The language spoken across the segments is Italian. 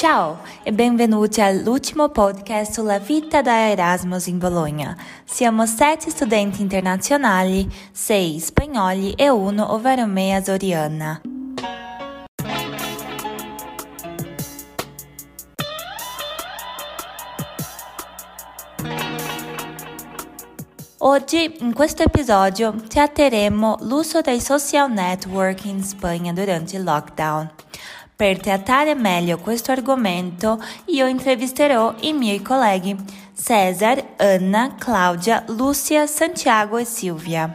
Ciao e benvenuti all'ultimo podcast sulla vita da Erasmus in Bologna. Siamo sette studenti internazionali, sei spagnoli e uno, ovvero me, azoriana. Oggi in questo episodio tratteremo l'uso dei social network in Spagna durante il lockdown. Per trattare meglio questo argomento io intervisterò i miei colleghi Cesar, Anna, Claudia, Lucia, Santiago e Silvia.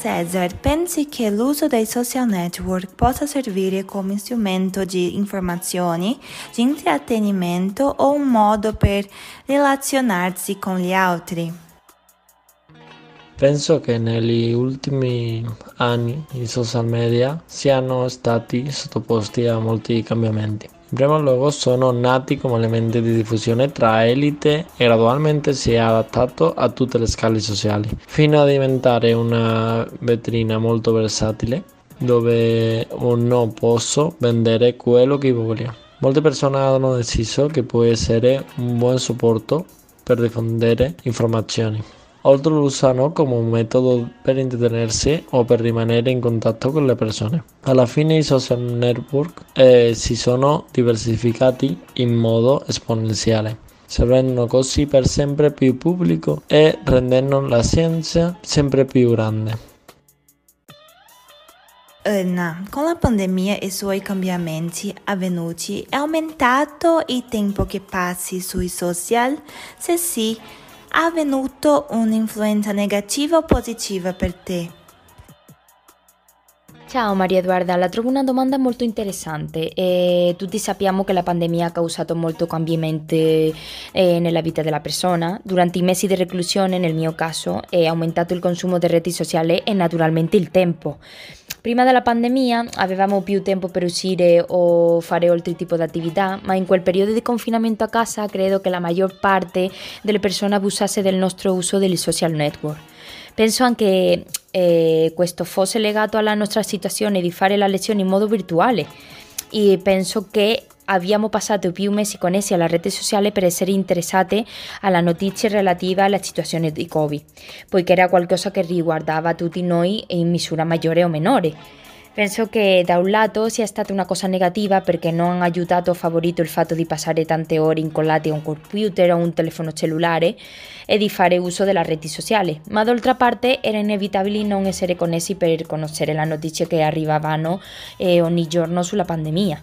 Cesar, pensi che l'uso dei social network possa servire come strumento di informazioni, di intrattenimento o un modo per relazionarsi con gli altri? Penso che negli ultimi anni i social media siano stati sottoposti a molti cambiamenti. In primo luogo sono nati come elementi di diffusione tra elite e gradualmente si è adattato a tutte le scale sociali, fino a diventare una vetrina molto versatile dove uno posso vendere quello che voglia. Molte persone hanno deciso che può essere un buon supporto per diffondere informazioni. Oltre lo usano come un metodo per intrattenersi o per rimanere in contatto con le persone. Alla fine i social network eh, si sono diversificati in modo esponenziale si rendono così per sempre più pubblico e rendendo la scienza sempre più grande. Anna, con la pandemia e i suoi cambiamenti avvenuti, è aumentato il tempo che passi sui social? Se sì, ha avuto un'influenza negativa o positiva per te? Ciao Maria Eduarda, la trovo una domanda molto interessante. E tutti sappiamo che la pandemia ha causato molto cambiamento eh, nella vita della persona. Durante i mesi di reclusione, nel mio caso, è aumentato il consumo di reti sociali e naturalmente il tempo. Prima della pandemia avevamo più tempo per uscire o fare altri tipi di attività, ma in quel periodo di confinamento a casa credo che la maggior parte delle persone abusasse del nostro uso dei social network. Penso anche eh, questo fosse legato alla nostra situazione di fare la lezione in modo virtuale e penso che abbiamo passato più mesi connessi alla rete sociale per essere interessate alla notizia relativa alla situazione di Covid, poiché era qualcosa che riguardava tutti noi in misura maggiore o minore. Penso che da un lato sia stata una cosa negativa perché non ha aiutato o favorito il fatto di passare tante ore incollati a un computer o un telefono cellulare e di fare uso della rete sociale, ma d'altra parte era inevitabile non essere connessi per conoscere le notizie che arrivavano eh, ogni giorno sulla pandemia.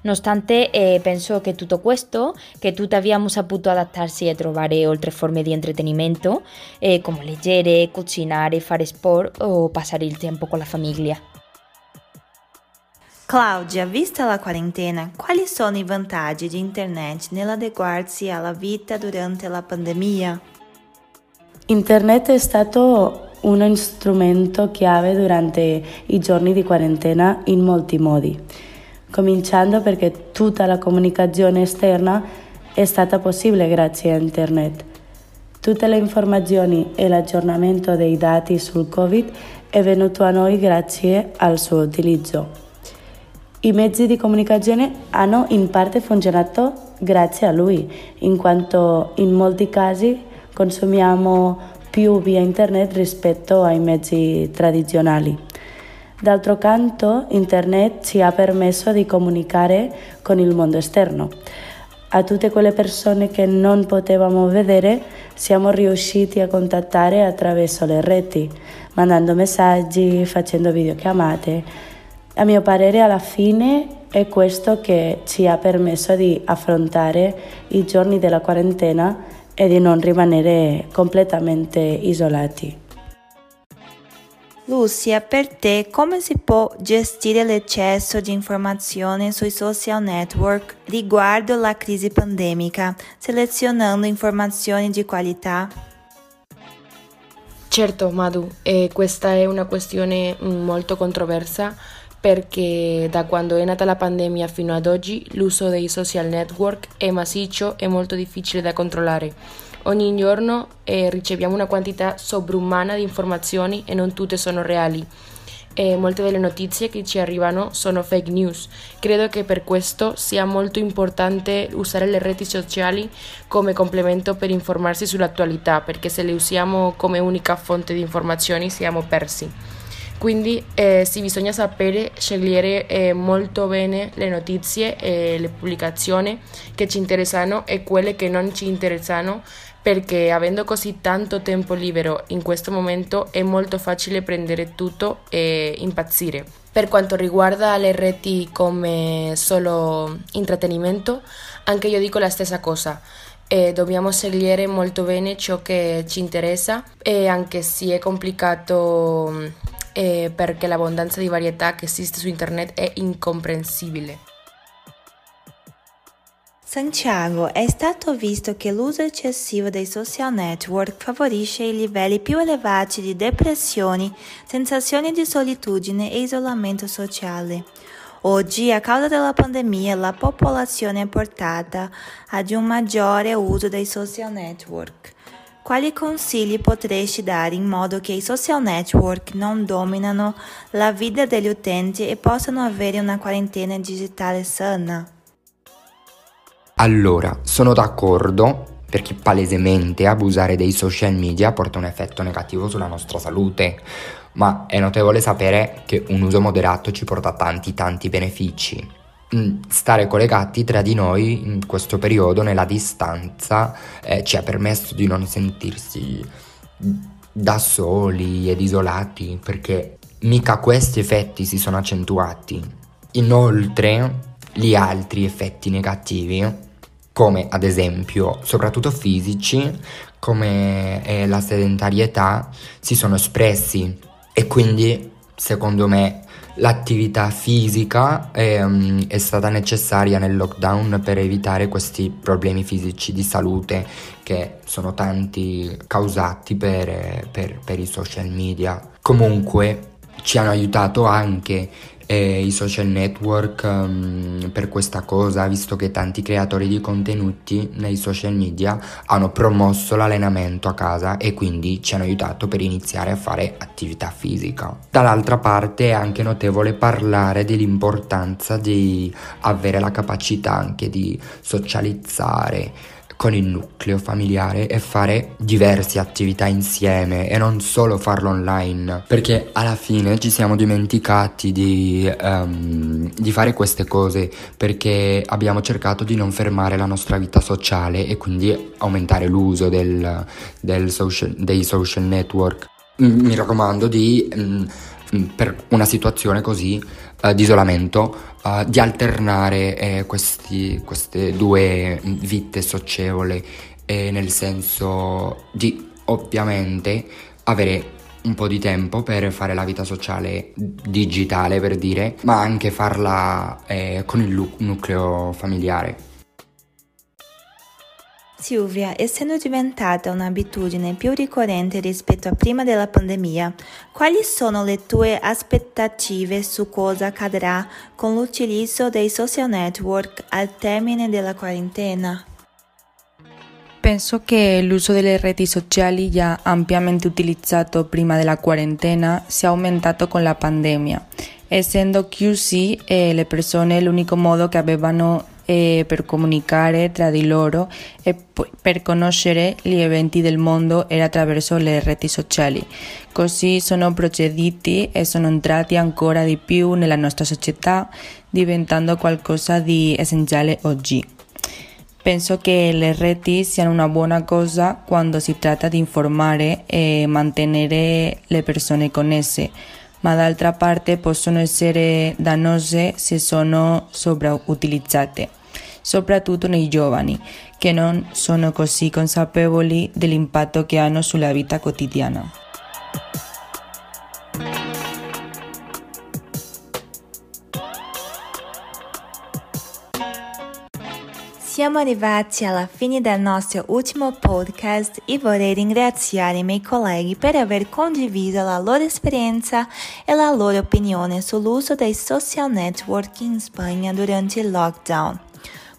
Nonostante eh, penso che tutto questo, che tutti abbiamo saputo adattarsi e trovare altre forme di intrattenimento, eh, come leggere, cucinare, fare sport o passare il tempo con la famiglia. Claudia, vista la quarentena, quali sono i vantaggi di internet nell'adeguarsi alla vita durante la pandemia? Internet è stato uno strumento chiave durante i giorni di quarantena in molti modi, cominciando perché tutta la comunicazione esterna è stata possibile grazie a Internet. Tutte le informazioni e l'aggiornamento dei dati sul Covid è venuto a noi grazie al suo utilizzo. I mezzi di comunicazione hanno in parte funzionato grazie a lui, in quanto in molti casi consumiamo più via internet rispetto ai mezzi tradizionali. D'altro canto, internet ci ha permesso di comunicare con il mondo esterno. A tutte quelle persone che non potevamo vedere siamo riusciti a contattare attraverso le reti, mandando messaggi, facendo videochiamate a mio parere alla fine è questo che ci ha permesso di affrontare i giorni della quarantena e di non rimanere completamente isolati. Lucia, per te come si può gestire l'eccesso di informazione sui social network riguardo la crisi pandemica, selezionando informazioni di qualità? Certo, Madu, eh, questa è una questione molto controversa perché da quando è nata la pandemia fino ad oggi l'uso dei social network è massiccio e molto difficile da controllare. Ogni giorno eh, riceviamo una quantità sovrumana di informazioni e non tutte sono reali. e molte delle notizie che ci arrivano sono fake news. Credo che per questo sia molto importante usare le reti sociali come complemento per informarsi sull'attualità, perché se le usiamo come unica fonte di informazioni siamo persi. Quindi eh, sì, bisogna sapere scegliere eh, molto bene le notizie e le pubblicazioni che ci interessano e quelle che non ci interessano perché avendo così tanto tempo libero in questo momento è molto facile prendere tutto e impazzire. Per quanto riguarda le reti come solo intrattenimento, anche io dico la stessa cosa. E dobbiamo scegliere molto bene ciò che ci interessa e anche se è complicato eh, perché l'abbondanza di varietà che esiste su internet è incomprensibile. Santiago, è stato visto che l'uso eccessivo dei social network favorisce i livelli più elevati di depressione, sensazioni di solitudine e isolamento sociale. Oggi, a causa della pandemia, la popolazione è portata ad un maggiore uso dei social network. Quali consigli potresti dare in modo che i social network non dominano la vita degli utenti e possano avere una quarantena digitale sana? Allora, sono d'accordo perché palesemente abusare dei social media porta un effetto negativo sulla nostra salute, ma è notevole sapere che un uso moderato ci porta tanti tanti benefici. Mm, stare collegati tra di noi in questo periodo nella distanza eh, ci ha permesso di non sentirsi da soli ed isolati perché mica questi effetti si sono accentuati. Inoltre gli altri effetti negativi, come ad esempio soprattutto fisici, come eh, la sedentarietà, si sono espressi e quindi secondo me L'attività fisica è, um, è, stata necessaria nel lockdown per evitare questi problemi fisici di salute che sono tanti causati per, per, per i social media. Comunque ci hanno aiutato anche e i social network um, per questa cosa, visto che tanti creatori di contenuti nei social media hanno promosso l'allenamento a casa e quindi ci hanno aiutato per iniziare a fare attività fisica. Dall'altra parte è anche notevole parlare dell'importanza di avere la capacità anche di socializzare con il nucleo familiare e fare diverse attività insieme e non solo farlo online. Perché alla fine ci siamo dimenticati di, um, di fare queste cose perché abbiamo cercato di non fermare la nostra vita sociale e quindi aumentare l'uso del, del social, dei social network. Mi raccomando di um, per una situazione così uh, di isolamento, uh, di alternare eh, questi, queste due vite socievole, eh, nel senso di ovviamente avere un po' di tempo per fare la vita sociale digitale per dire, ma anche farla eh, con il nucleo familiare. Silvia, essendo diventata un'abitudine più ricorrente rispetto a prima della pandemia, quali sono le tue aspettative su cosa accadrà con l'utilizzo dei social network al termine della quarantena? Penso che l'uso delle reti sociali già ampiamente utilizzato prima della quarantena sia aumentato con la pandemia, essendo chiusi eh, le persone l'unico modo che avevano eh, per comunicare tra di loro e per conoscere gli eventi del mondo era attraverso le reti sociali. Così sono procediti e sono entrati ancora di più nella nostra società, diventando qualcosa di essenziale oggi. Penso che le reti siano una buona cosa quando si tratta di informare e mantenere le persone connesse ma d'altra parte possono essere dannose se sono sovrautilizzate soprattutto nei giovani, che non sono così consapevoli dell'impatto che hanno sulla vita quotidiana. Siamo arrivati alla fine del nostro ultimo podcast e vorrei ringraziare i miei colleghi per aver condiviso la loro esperienza e la loro opinione sull'uso dei social network in Spagna durante il lockdown.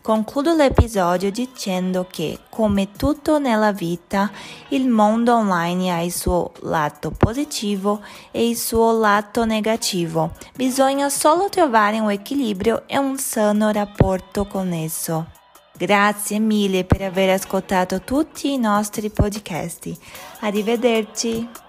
Concludo l'episodio dicendo che, come tutto nella vita, il mondo online ha il suo lato positivo e il suo lato negativo. Bisogna solo trovare un equilibrio e un sano rapporto con esso. Grazie mille per aver ascoltato tutti i nostri podcast. Arrivederci.